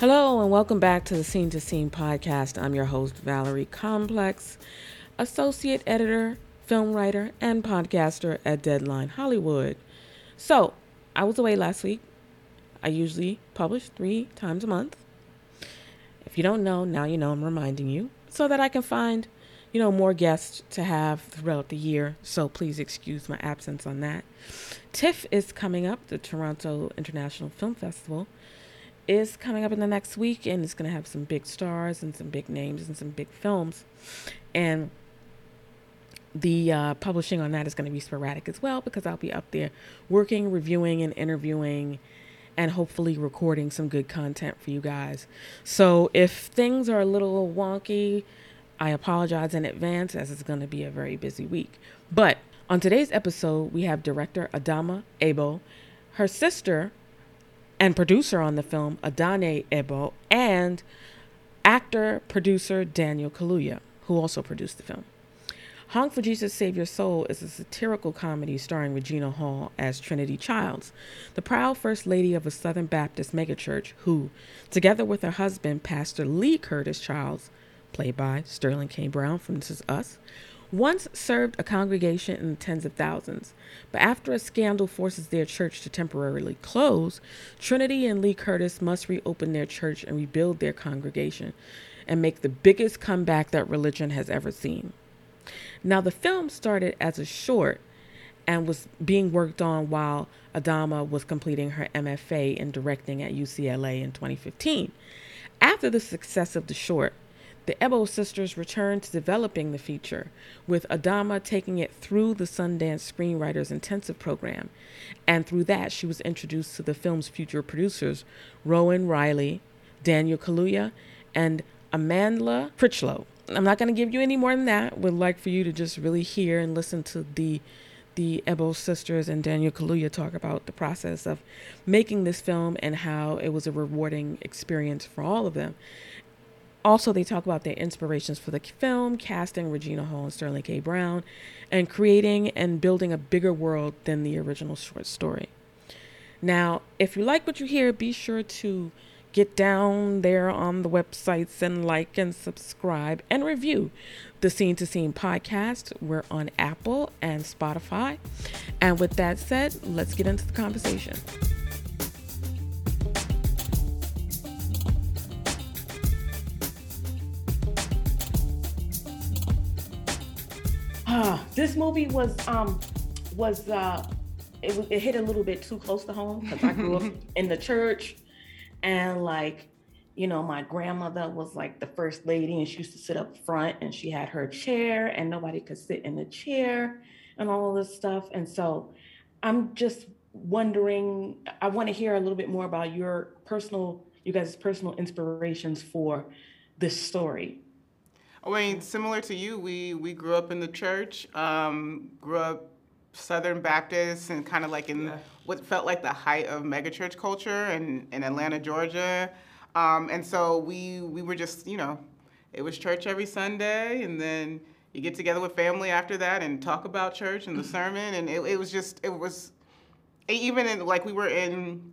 Hello, and welcome back to the Scene 2 Seen podcast. I'm your host, Valerie Complex, associate editor, film writer, and podcaster at Deadline Hollywood. So, I was away last week. I usually publish three times a month. If you don't know, now you know I'm reminding you so that I can find, you know, more guests to have throughout the year. So please excuse my absence on that. TIFF is coming up, the Toronto International Film Festival is coming up in the next week and it's going to have some big stars and some big names and some big films. And the uh, publishing on that is going to be sporadic as well because I'll be up there working, reviewing, and interviewing and hopefully recording some good content for you guys. So if things are a little wonky, I apologize in advance as it's going to be a very busy week. But on today's episode, we have director Adamma Ebo, her sister, and producer on the film, Adanne Ebo, and actor producer Daniel Kaluuya, who also produced the film. Honk for Jesus Save Your Soul is a satirical comedy starring Regina Hall as Trinity Childs, the proud First Lady of a Southern Baptist megachurch who, together with her husband, Pastor Lee Curtis Childs, played by Sterling K. Brown from This Is Us, once served a congregation in the tens of thousands, but after a scandal forces their church to temporarily close, Trinity and Lee Curtis must reopen their church and rebuild their congregation and make the biggest comeback that religion has ever seen. Now, the film started as a short and was being worked on while Adamma was completing her MFA in directing at UCLA in 2015. After the success of the short, the Ebo sisters returned to developing the feature, with Adamma taking it through the Sundance Screenwriters Intensive Program. And through that, she was introduced to the film's future producers, Rowan Riley, Daniel Kaluuya, and Amandla Crichlow. I'm not going to give you any more than that. Would like for you to just really hear and listen to the the Ebo sisters and Daniel Kaluuya talk about the process of making this film and how it was a rewarding experience for all of them. Also, they talk about their inspirations for the film, casting Regina Hall and Sterling K. Brown, and creating and building a bigger world than the original short story. Now, if you like what you hear, be sure to get down there on the websites and like and subscribe and review the Scene 2 Seen podcast. We're on Apple and Spotify. And with that said, let's get into the conversation. Ah, this movie was um was uh it was it hit a little bit too close to home because I grew up in the church. And like you know my grandmother was like the first lady and she used to sit up front and she had her chair and nobody could sit in the chair and all of this stuff. And so i'm just wondering i want to hear a little bit more about your personal you guys personal inspirations for this story I mean, similar to you, we we grew up in the church, um, grew up Southern Baptist, and kind of like in what felt like the height of megachurch culture in, in Atlanta, Georgia. Um, and so we we were just, you know, it was church every Sunday, and then you get together with family after that and talk about church and the sermon, and it, it was just it was even in like we were in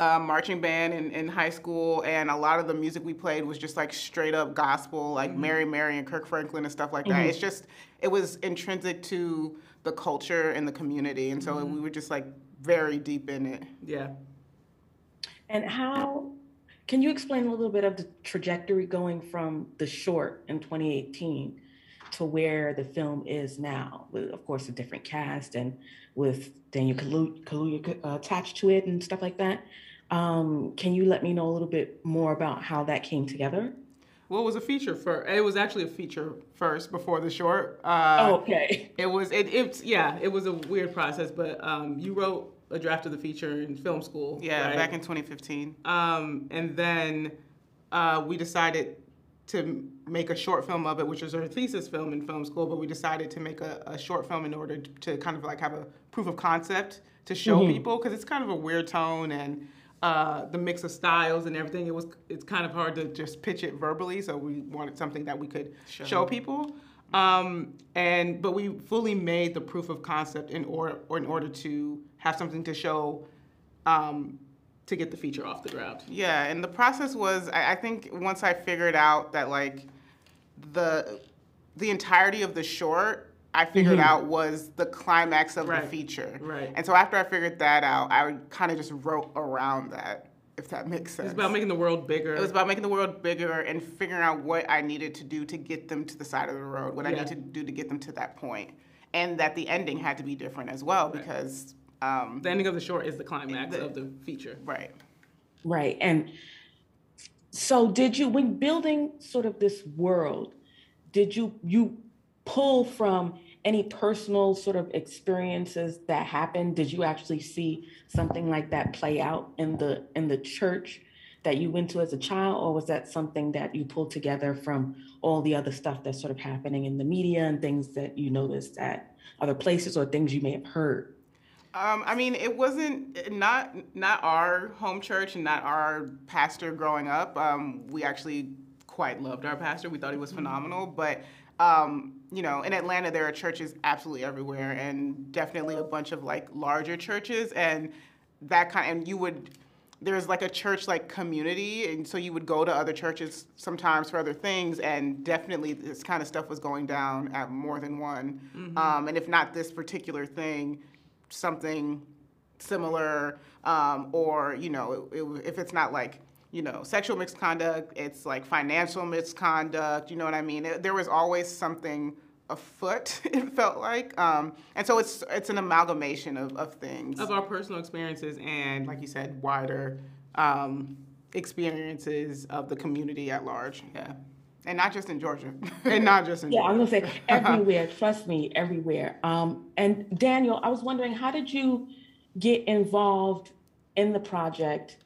uh, marching band in, in high school, and a lot of the music we played was just like straight up gospel, like Mm-hmm. Mary Mary and Kirk Franklin and stuff like that. It's just it was intrinsic to the culture and the community, and so Mm-hmm. we were just like very deep in it. Yeah. And how can you explain a little bit of the trajectory going from the short in 2018 to where the film is now, with of course a different cast and with Daniel Kalu- Kaluuya uh, attached to it and stuff like that? Um, can you let me know a little bit more about how that came together? Well, it was a feature for it was actually a feature first before the short. Uh, Oh, okay. It was it it's yeah, it was a weird process, but um, you wrote a draft of the feature in film school. Yeah, right? back in 2015. Um, and then uh, we decided to make a short film of it, which was our thesis film in film school. But we decided to make a, a short film in order to kind of like have a proof of concept to show mm-hmm. people because it's kind of a weird tone and uh, the mix of styles and everything. It was it's kind of hard to just pitch it verbally, so we wanted something that we could show, show people. Um, and but we fully made the proof of concept in order or in order to have something to show um, to get the feature off the ground. Yeah, and the process was I, I think once I figured out that like the the entirety of the short I figured mm-hmm. out was the climax of right. the feature. Right. And so after I figured that out, I kind of just wrote around that, if that makes sense. It was about making the world bigger. It was about making the world bigger and figuring out what I needed to do to get them to the side of the road, what yeah. I need to do to get them to that point. And that the ending had to be different as well because. Um, the ending of the short is the climax the, of the feature. Right. Right. And so did you, when building sort of this world, did you, you pull from any personal sort of experiences that happened did you actually see something like that play out in the in the church that you went to as a child or was that something that you pulled together from all the other stuff that's sort of happening in the media and things that you noticed at other places or things you may have heard um, I mean, it wasn't not not our home church and not our pastor growing up. Um, we actually quite loved our pastor. We thought he was phenomenal, but um, you know, in Atlanta, there are churches absolutely everywhere, and definitely a bunch of like larger churches, and that kind. And you would, there's like a church like community, and so you would go to other churches sometimes for other things, and definitely this kind of stuff was going down at more than one. Mm-hmm. Um, and if not this particular thing, something similar, um, or you know, it, it, if it's not like you know, sexual misconduct, it's like financial misconduct, you know what I mean? It, there was always something afoot, it felt like. Um, and so it's it's an amalgamation of, of things. Of our personal experiences and, like you said, wider um, experiences of the community at large. Yeah. And not just in Georgia. and not just in Yeah, Georgia. I'm gonna say everywhere, trust me, everywhere. Um, and Daniel, I was wondering, how did you get involved in the project?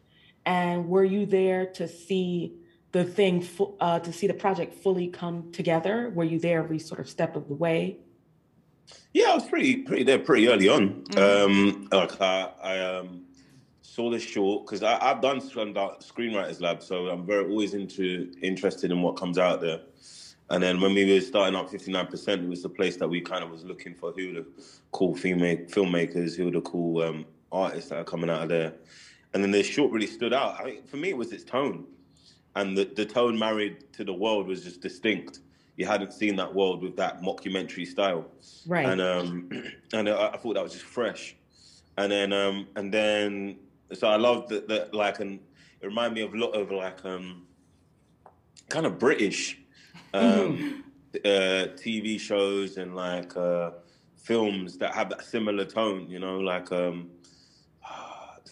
And were you there to see the thing, uh, to see the project fully come together? Were you there every sort of step of the way? Yeah, I was pretty pretty there pretty early on. Mm-hmm. Um, like I, I um, saw the short because I've done screenwriters lab, so I'm very always into interested in what comes out there. And then when we were starting up 59%, it was the place that we kind of was looking for who the cool female filmmakers, who the cool um, artists that are coming out of there. And then this short really stood out. I mean, for me, it was its tone, and the the tone married to the world was just distinct. You hadn't seen that world with that mockumentary style, right? And um, and I, I thought that was just fresh. And then um, and then so I loved that, that like and it reminded me of a lot of like um, kind of British um, uh, TV shows and like uh, films that have that similar tone. You know, like um,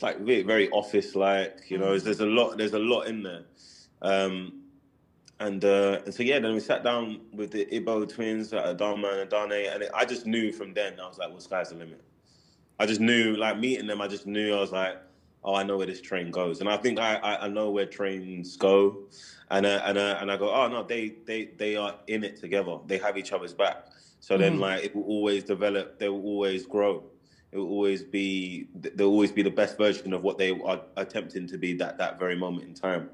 it's like very, very office like. You know, mm-hmm. there's a lot. There's a lot in there. Um, and uh, and so yeah, then we sat down with the Ebo twins, uh, Adamma and Adanne, and it, I just knew from then I was like, well, sky's the limit. I just knew, like meeting them, I just knew I was like, oh, I know where this train goes, and I think I, I, I know where trains go, and uh, and uh, and I go, oh no, they they they are in it together. They have each other's back. So mm-hmm. then, like, it will always develop. They will always grow it will always be they'll always be the best version of what they are attempting to be that that very moment in time.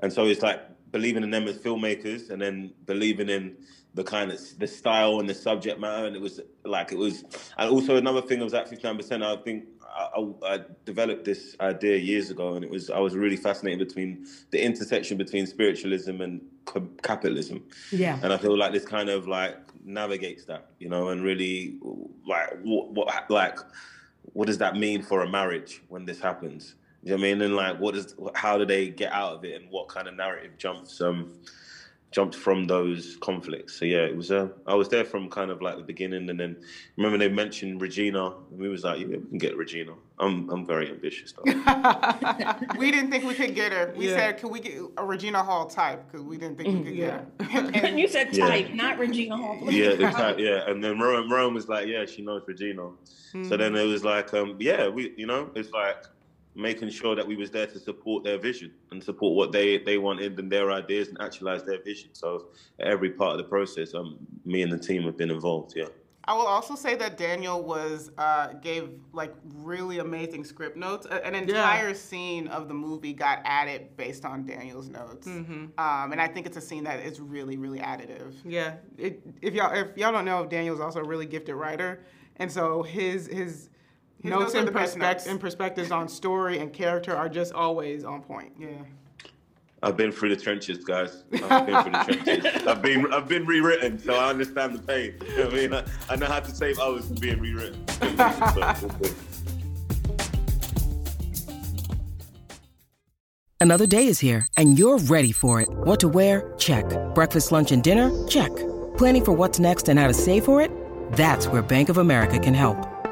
And so it's like believing in them as filmmakers and then believing in the kind of the style and the subject matter. And it was like it was and also another thing was that 59% i think I, I, developed this idea years ago and it was i was really fascinated between the intersection between spiritualism and capitalism. Yeah. And i feel like this kind of like navigates that, you know, and really like what, what like what does that mean for a marriage when this happens? You know what I mean? And like, what is how do they get out of it, and what kind of narrative jumps um jumped from those conflicts. So yeah, it was. Uh, I was there from kind of like the beginning, and then remember they mentioned Regina. And we was like, yeah, we can get Regina. I'm I'm very ambitious though. we didn't think we could get her. We yeah. said, can we get a Regina Hall type? Because we didn't think we could yeah. get her. and you said type, yeah. not Regina Hall. yeah, the type. Yeah, and then Rome, Rome was like, yeah, she knows Regina. Mm-hmm. So then it was like, um, yeah, we, you know, it's like making sure that we was there to support their vision and support what they they wanted and their ideas and actualize their vision. So every part of the process, um, me and the team have been involved. Yeah. I will also say that Daniel was uh, gave like really amazing script notes. An entire yeah. scene of the movie got added based on Daniel's notes, mm-hmm. um, and I think it's a scene that is really really additive. Yeah, it, if y'all if y'all don't know, if Daniel's also a really gifted writer, and so his his notes, and, perspect- and perspectives on story and character are just always on point. Yeah. I've been through the trenches, guys. I've been through the trenches. I've been I've been rewritten, so I understand the pain. You know I mean, I, I, know how to save others from being rewritten. Another day is here, and you're ready for it. What to wear? Check. Breakfast, lunch, and dinner? Check. Planning for what's next and how to save for it? That's where Bank of America can help.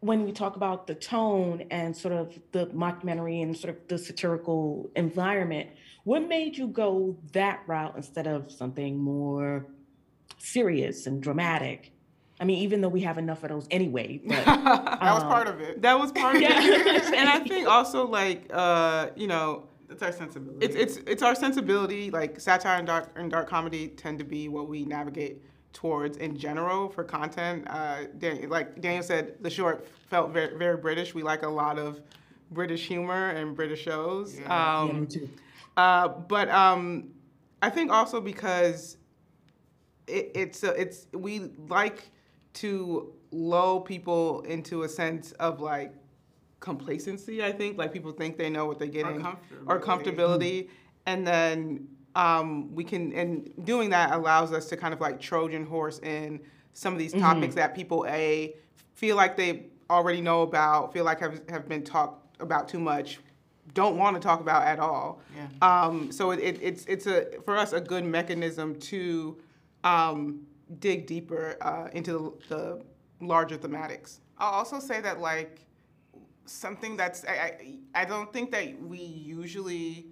When we talk about the tone and sort of the mockumentary and sort of the satirical environment – what made you go that route instead of something more serious and dramatic? I mean, even though we have enough of those anyway. But, that um, was part of it. That was part of it. and I think also like uh, you know, it's our sensibility. It's it's it's our sensibility. Like satire and dark and dark comedy tend to be what we navigate towards in general for content. Uh, Dan, like Daniel said, the short felt very very British. We like a lot of British humor and British shows. Yeah, um, yeah me too. Uh, but um, I think also because it, it's a, it's we like to lull people into a sense of like complacency. I think like people think they know what they're getting or, or comfortability, and then um, we can and doing that allows us to kind of like Trojan horse in some of these mm-hmm. topics that people a feel like they already know about, feel like have have been talked about too much don't want to talk about at all. Yeah. Um, so it, it, it's it's a for us a good mechanism to um, dig deeper uh, into the, the, larger thematics. I'll also say that like something that's I, I, I don't think that we usually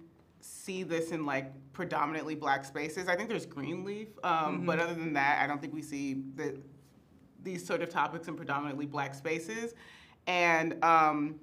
see this in like predominantly black spaces. I think there's Greenleaf, um, mm-hmm. but other than that, I don't think we see the, these sort of topics in predominantly black spaces. And um,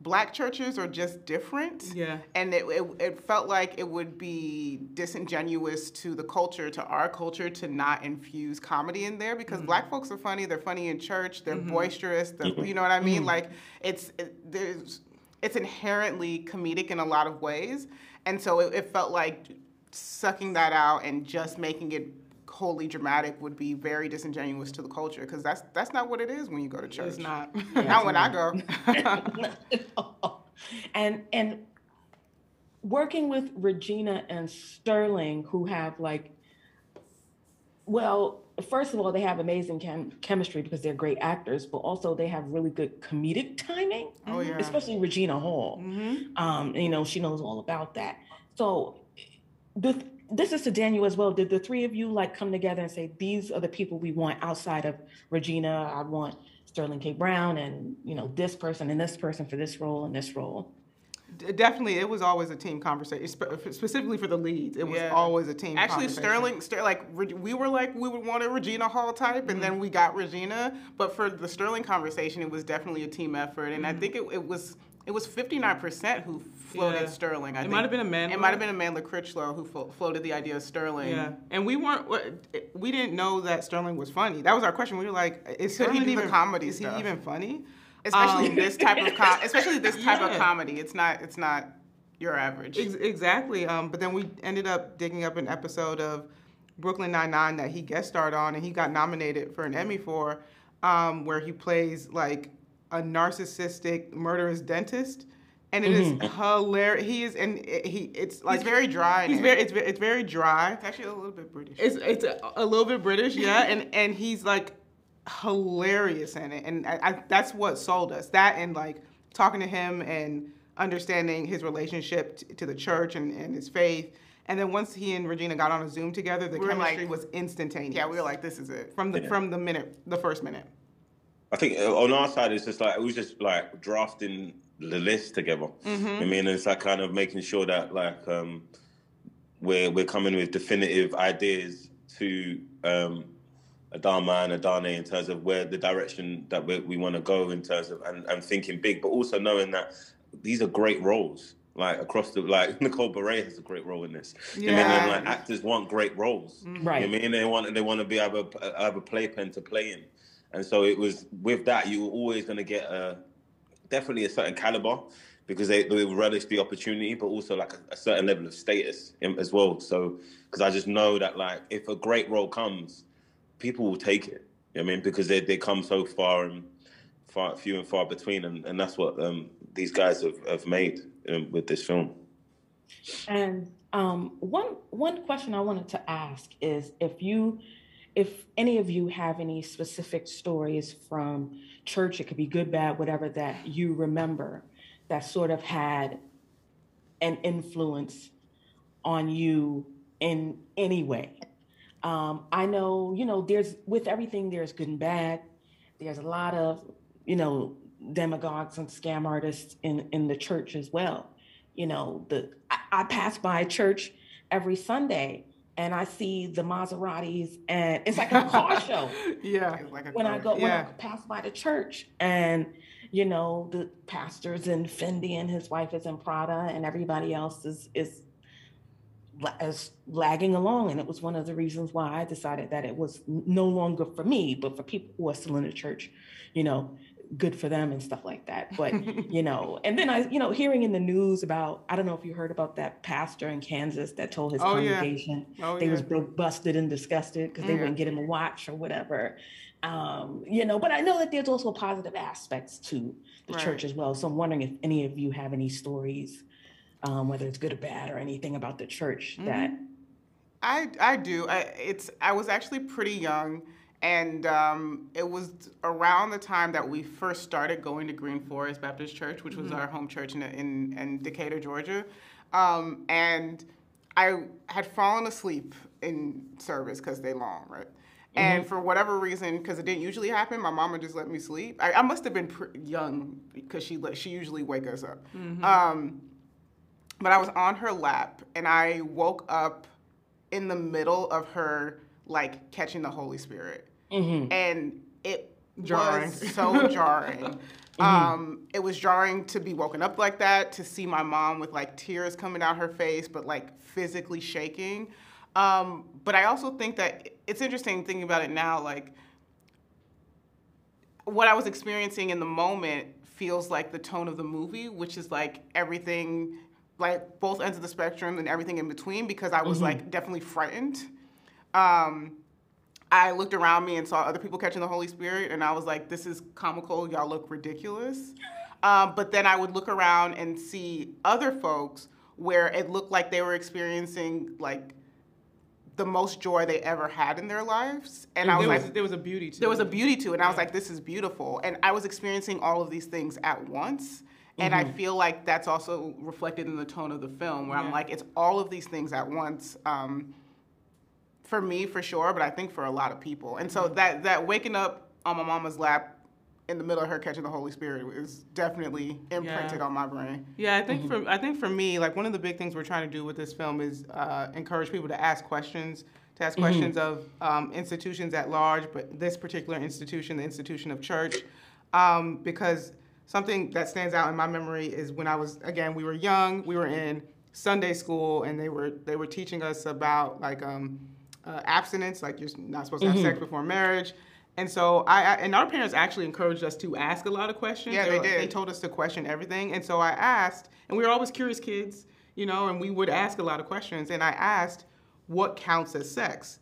black churches are just different. Yeah. And it, it, it, felt like it would be disingenuous to the culture, to our culture, to not infuse comedy in there because mm-hmm. black folks are funny. They're funny in church. They're mm-hmm. boisterous. They're, you know what I mean? Mm-hmm. Like it's it, there's it's inherently comedic in a lot of ways, and so it, it felt like sucking that out and just making it wholly dramatic would be very disingenuous to the culture because that's that's not what it is when you go to church. It's not. Yeah, not when I go. and and working with Regina and Sterling, who have like, well, first of all, they have amazing chem- chemistry because they're great actors, but also they have really good comedic timing. Oh yeah. Especially Regina Hall. Mm-hmm. Um, you know, she knows all about that. So the this is to Daniel as well. Did the three of you like come together and say these are the people we want outside of Regina? I want Sterling K. Brown and you know this person and this person for this role and this role. Definitely, it was always a team conversation, specifically for the leads. It was yeah. always a team. Actually, Sterling, Ster- like we were like we would want a Regina Hall type, and mm-hmm. then we got Regina. But for the Sterling conversation, it was definitely a team effort, and mm-hmm. I think it, it was it was 59% who floated yeah. Sterling. I it might have been Amanda. It might have been Amandla Crichlow who flo- floated the idea of Sterling. Yeah, and we weren't. We didn't know that Sterling was funny. That was our question. We were like, "Is Sterling he even comedy? Is stuff? he even funny?" Especially um, this type of com- especially this type yeah. of comedy. It's not. It's not your average. Ex- exactly. Um, but then we ended up digging up an episode of Brooklyn Nine Nine that he guest starred on, and he got nominated for an Emmy for, um, where he plays like a narcissistic murderous dentist and it mm-hmm. is hilarious. He is, and he it's like he's very dry. He's very it's, very it's very dry. It's actually a little bit British. It's it's a, a little bit British, yeah, and and he's like hilarious in it, and I, I, that's what sold us. That and like talking to him and understanding his relationship t- to the church and, and his faith. And then once he and Regina got on a Zoom together, the we chemistry like, was instantaneous. Yeah, we were like, "This is it." From the yeah. from the minute, the first minute. I think uh, on our side, it's just like it was just like drafting the list together. Mm-hmm. I mean, it's like kind of making sure that like um, we're we're coming with definitive ideas to um, Adamma and Adanne in terms of where the direction that we, we want to go in terms of and, and thinking big, but also knowing that these are great roles. Like across the like Nicole Beharie has a great role in this. Yeah. I mean, and, like actors want great roles. Mm-hmm. Right. I mean, they want they want to be have a have a playpen to play in, and so it was with that you were always going to get a definitely a certain caliber because they, they relish the opportunity, but also like a, a certain level of status in, as well. So because I just know that like if a great role comes, people will take it. You know I mean, because they they come so far and far few and far between, and, and that's what um, these guys have, have made um, with this film. And um, one one question I wanted to ask is if you, if any of you have any specific stories from church, it could be good, bad, whatever that you remember that sort of had an influence on you in any way. Um, I know, you know, there's with everything, there's good and bad. There's a lot of, you know, demagogues and scam artists in in the church as well. You know, the I, I pass by a church every Sunday and I see the Maseratis, and it's like a car show. yeah, like when car. I go when I pass by the church, and you know the pastor's in Fendi and his wife is in Prada, and everybody else is is is lagging along. And it was one of the reasons why I decided that it was no longer for me, but for people who are still in the church, you know, good for them and stuff like that. But, you know, and then I, you know, hearing in the news about, I don't know if you heard about that pastor in Kansas that told his oh, congregation yeah. oh, they yeah. was busted and disgusted because they mm. wouldn't get him a watch or whatever. Um, you know, but I know that there's also positive aspects to the right. church as well. So I'm wondering if any of you have any stories, um, whether it's good or bad or anything about the church mm-hmm. that. I, I do. I, it's I was actually pretty young and um, it was around the time that we first started going to Green Forest Baptist Church, which was mm-hmm. our home church in, in, in Decatur, Georgia. Um, and I had fallen asleep in service because they long, right? Mm-hmm. And for whatever reason, because it didn't usually happen, my mama just let me sleep. I, I must have been pr- young because she let, she usually wake us up. Mm-hmm. Um, but I was on her lap, and I woke up in the middle of her like catching the Holy Spirit mm-hmm. and it jarring. was so jarring. Mm-hmm. Um, it was jarring to be woken up like that, to see my mom with like tears coming out her face, but like physically shaking. Um, but I also think that it's interesting thinking about it now, like what I was experiencing in the moment feels like the tone of the movie, which is like everything, like both ends of the spectrum and everything in between, because I was mm-hmm. like definitely frightened. Um, I looked around me and saw other people catching the Holy Spirit, and I was like, this is comical. Y'all look ridiculous. Um, but then I would look around and see other folks where it looked like they were experiencing like the most joy they ever had in their lives. And, I was there like, there was a beauty to there it. There was a beauty to it. And yeah. I was like, this is beautiful. And I was experiencing all of these things at once. And mm-hmm. I feel like that's also reflected in the tone of the film, where yeah. I'm like, it's all of these things at once. Um, for me for sure, but I think for a lot of people. And so mm-hmm. that that waking up on my mama's lap in the middle of her catching the Holy Spirit is definitely imprinted yeah. on my brain. Yeah, I think mm-hmm. for I think for me, like one of the big things we're trying to do with this film is uh, encourage people to ask questions, to ask mm-hmm. questions of um, institutions at large, but this particular institution, the institution of church, um, because something that stands out in my memory is when I was again we were young, we were in Sunday school, and they were they were teaching us about like. Um, uh, abstinence, like you're not supposed to have mm-hmm. sex before marriage. And so I, I, and our parents actually encouraged us to ask a lot of questions. Yeah, they, they did. They told us to question everything. And so I asked, and we were always curious kids, you know, and we would ask a lot of questions. And I asked, what counts as sex?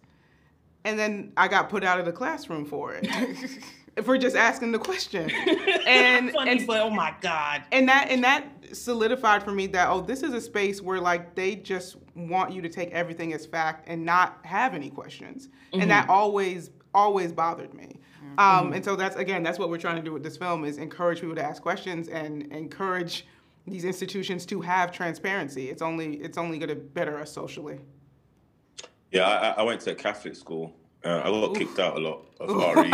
and then I got put out of the classroom for it. for just asking the question. And Funny, and, but oh my God. and that and that solidified for me that oh this is a space where like they just want you to take everything as fact and not have any questions. And that mm-hmm. always always bothered me. Mm-hmm. Um, mm-hmm. and so that's again that's what we're trying to do with this film is encourage people to ask questions and encourage these institutions to have transparency. It's only it's only going to better us socially. Yeah, I, I went to a Catholic school. Uh, I got kicked out a lot of RE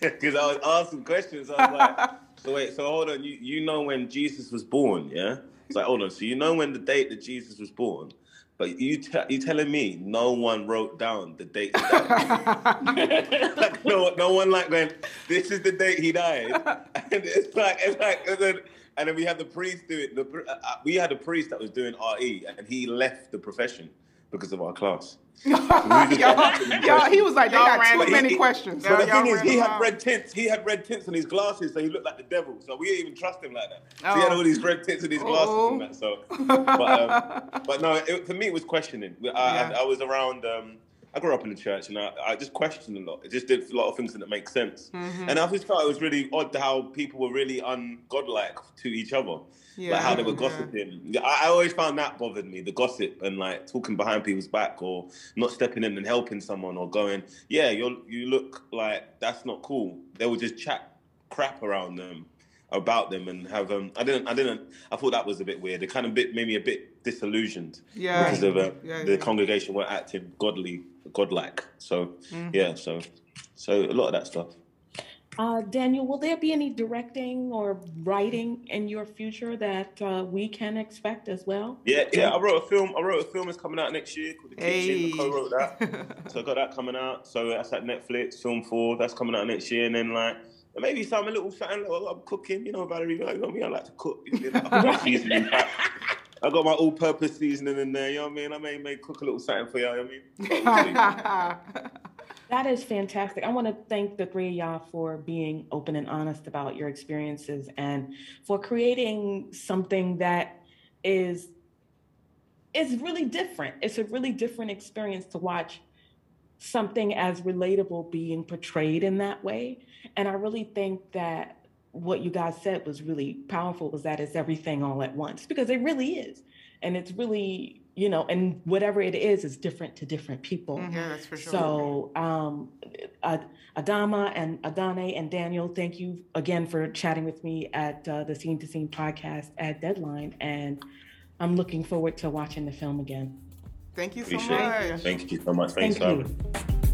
because I was asking questions. I was like, "So wait, so hold on. You you know when Jesus was born? Yeah. It's like hold on. So you know when the date that Jesus was born, but you te- you telling me no one wrote down the date? like no no one like going. This is the date he died. And it's like it's like and then, and then we had the priest do it. The, uh, we had a priest that was doing RE, and he left the profession because of our class. y'all, y'all, he was like, they Y'all got too many he- questions. But the thing is, he had out. red tints. He had red tints on his glasses, so he looked like the devil. So we didn't even trust him like that. So he had Oh. all these red tints in his glasses Uh-oh. and that. So, but, um, but no, it, for me, it was questioning. I, Yeah. I, I was around. Um, I grew up in the church, and I, I just questioned a lot. It just did a lot of things that didn't make sense. Mm-hmm. And I just felt it was really odd how people were really ungodlike to each other. Yeah, like how they were gossiping. Yeah, I, I always found that bothered me, the gossip and like talking behind people's back or not stepping in and helping someone or going, yeah, you you look like that's not cool. They would just chat crap around them about them and have um I didn't I didn't I thought that was a bit weird. It kind of bit made me a bit disillusioned Yeah. because of uh, Yeah, the congregation weren't acting godly godlike. So Mm-hmm. yeah, so so a lot of that stuff. Uh, Daniel, will there be any directing or writing in your future that uh, we can expect as well? Yeah, yeah. I wrote a film. I wrote a film that's coming out next year called The Kitchen. Hey. I co-wrote that, so I got that coming out. So that's at Netflix. Film four. That's coming out next year, and then like maybe some a little something. Little, I'm cooking. You know, Valerie. You know me. I like to cook. You know, I got my pack. I got my all-purpose seasoning in there. You know what I mean? I may may cook a little something for you. You know what I mean? That is fantastic. I want to thank the three of y'all for being open and honest about your experiences and for creating something that is is really different. It's a really different experience to watch something as relatable being portrayed in that way. And I really think that what you guys said was really powerful was that it's everything all at once because it really is. And it's really, you know, and whatever it is is different to different people. yeah, that's for sure. So, um, Adamma and Adanne and Daniel, thank you again for chatting with me at uh, the Scene 2 Seen podcast at Deadline. And I'm looking forward to watching the film again. Thank you so Appreciate much. it. Thank you so much. Thanks, Thank you.